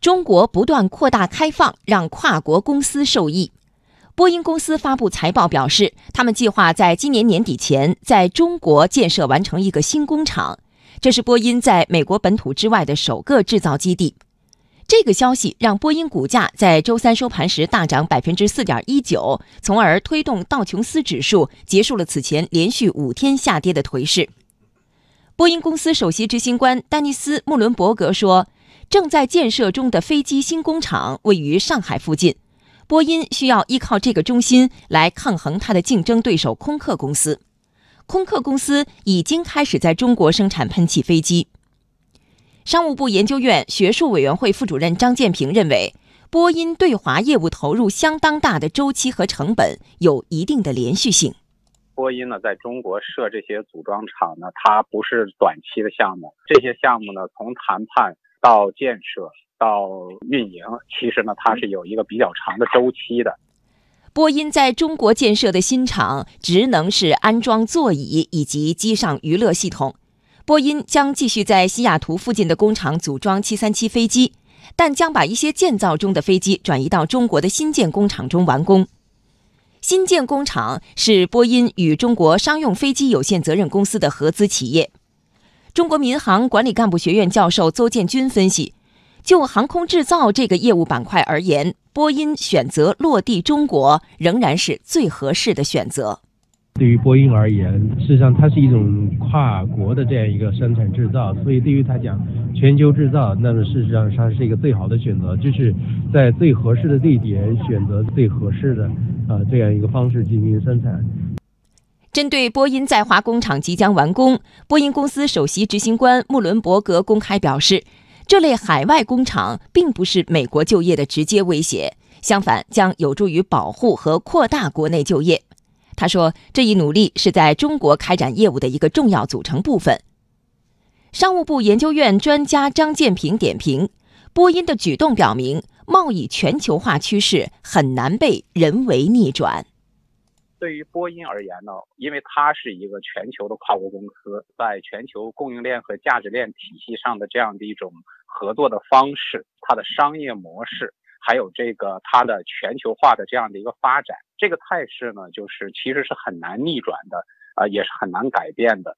中国不断扩大开放，让跨国公司受益。波音公司发布财报表示，他们计划在今年年底前在中国建设完成一个新工厂，这是波音在美国本土之外的首个制造基地。这个消息让波音股价在周三收盘时大涨百分之四点一九，从而推动道琼斯指数结束了此前连续五天下跌的颓势。波音公司首席执行官丹尼斯·穆伦伯格说：“正在建设中的飞机新工厂位于上海附近，波音需要依靠这个中心来抗衡它的竞争对手空客公司。空客公司已经开始在中国生产喷气飞机。”商务部研究院学术委员会副主任张建平认为，波音对华业务投入相当大的周期和成本有一定的连续性。波音呢，在中国设这些组装厂呢，它不是短期的项目，这些项目呢，从谈判到建设到运营，其实呢，它是有一个比较长的周期的。波音在中国建设的新厂，职能是安装座椅以及机上娱乐系统。波音将继续在西雅图附近的工厂组装737飞机，但将把一些建造中的飞机转移到中国的新建工厂中完工。新建工厂是波音与中国商用飞机有限责任公司的合资企业。中国民航管理干部学院教授邹建军分析，就航空制造这个业务板块而言，波音选择落地中国仍然是最合适的选择。对于波音而言，事实上它是一种跨国的这样一个生产制造，所以对于它讲全球制造，那么事实上它是一个最好的选择，就是在最合适的地点选择最合适的啊这样一个方式进行生产。针对波音在华工厂即将完工，波音公司首席执行官穆伦伯格公开表示，这类海外工厂并不是美国就业的直接威胁，相反将有助于保护和扩大国内就业。他说：“这一努力是在中国开展业务的一个重要组成部分。”商务部研究院专家张建平点评：波音的举动表明，贸易全球化趋势很难被人为逆转。对于波音而言呢，因为它是一个全球的跨国公司，在全球供应链和价值链体系上的这样的一种合作的方式，它的商业模式。还有这个它的全球化的这样的一个发展，这个态势呢，就是其实是很难逆转的，啊，也是很难改变的。